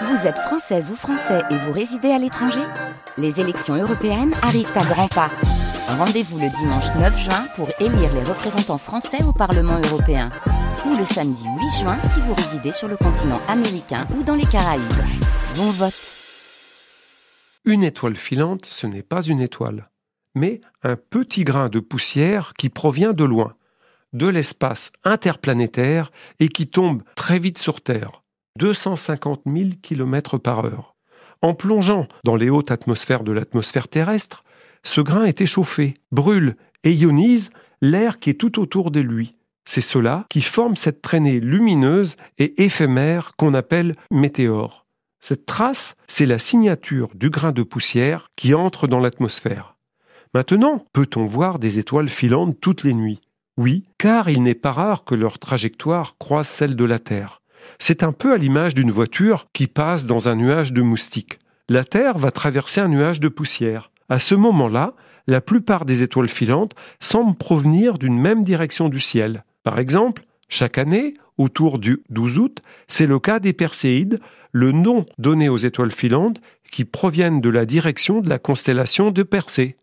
Vous êtes française ou français et vous résidez à l'étranger Les élections européennes arrivent à grands pas. Rendez-vous le dimanche 9 juin pour élire les représentants français au Parlement européen. Ou le samedi 8 juin si vous résidez sur le continent américain ou dans les Caraïbes. Bon vote Une étoile filante, ce n'est pas une étoile, mais un petit grain de poussière qui provient de loin, de l'espace interplanétaire et qui tombe très vite sur Terre. 250 000 km par heure. En plongeant dans les hautes atmosphères de l'atmosphère terrestre, ce grain est échauffé, brûle et ionise l'air qui est tout autour de lui. C'est cela qui forme cette traînée lumineuse et éphémère qu'on appelle météore. Cette trace, c'est la signature du grain de poussière qui entre dans l'atmosphère. Maintenant, peut-on voir des étoiles filantes toutes les nuits? Oui, car il n'est pas rare que leur trajectoire croise celle de la Terre. C'est un peu à l'image d'une voiture qui passe dans un nuage de moustiques. La Terre va traverser un nuage de poussière. À ce moment-là, la plupart des étoiles filantes semblent provenir d'une même direction du ciel. Par exemple, chaque année, autour du 12 août, c'est le cas des Perséides, le nom donné aux étoiles filantes qui proviennent de la direction de la constellation de Persée.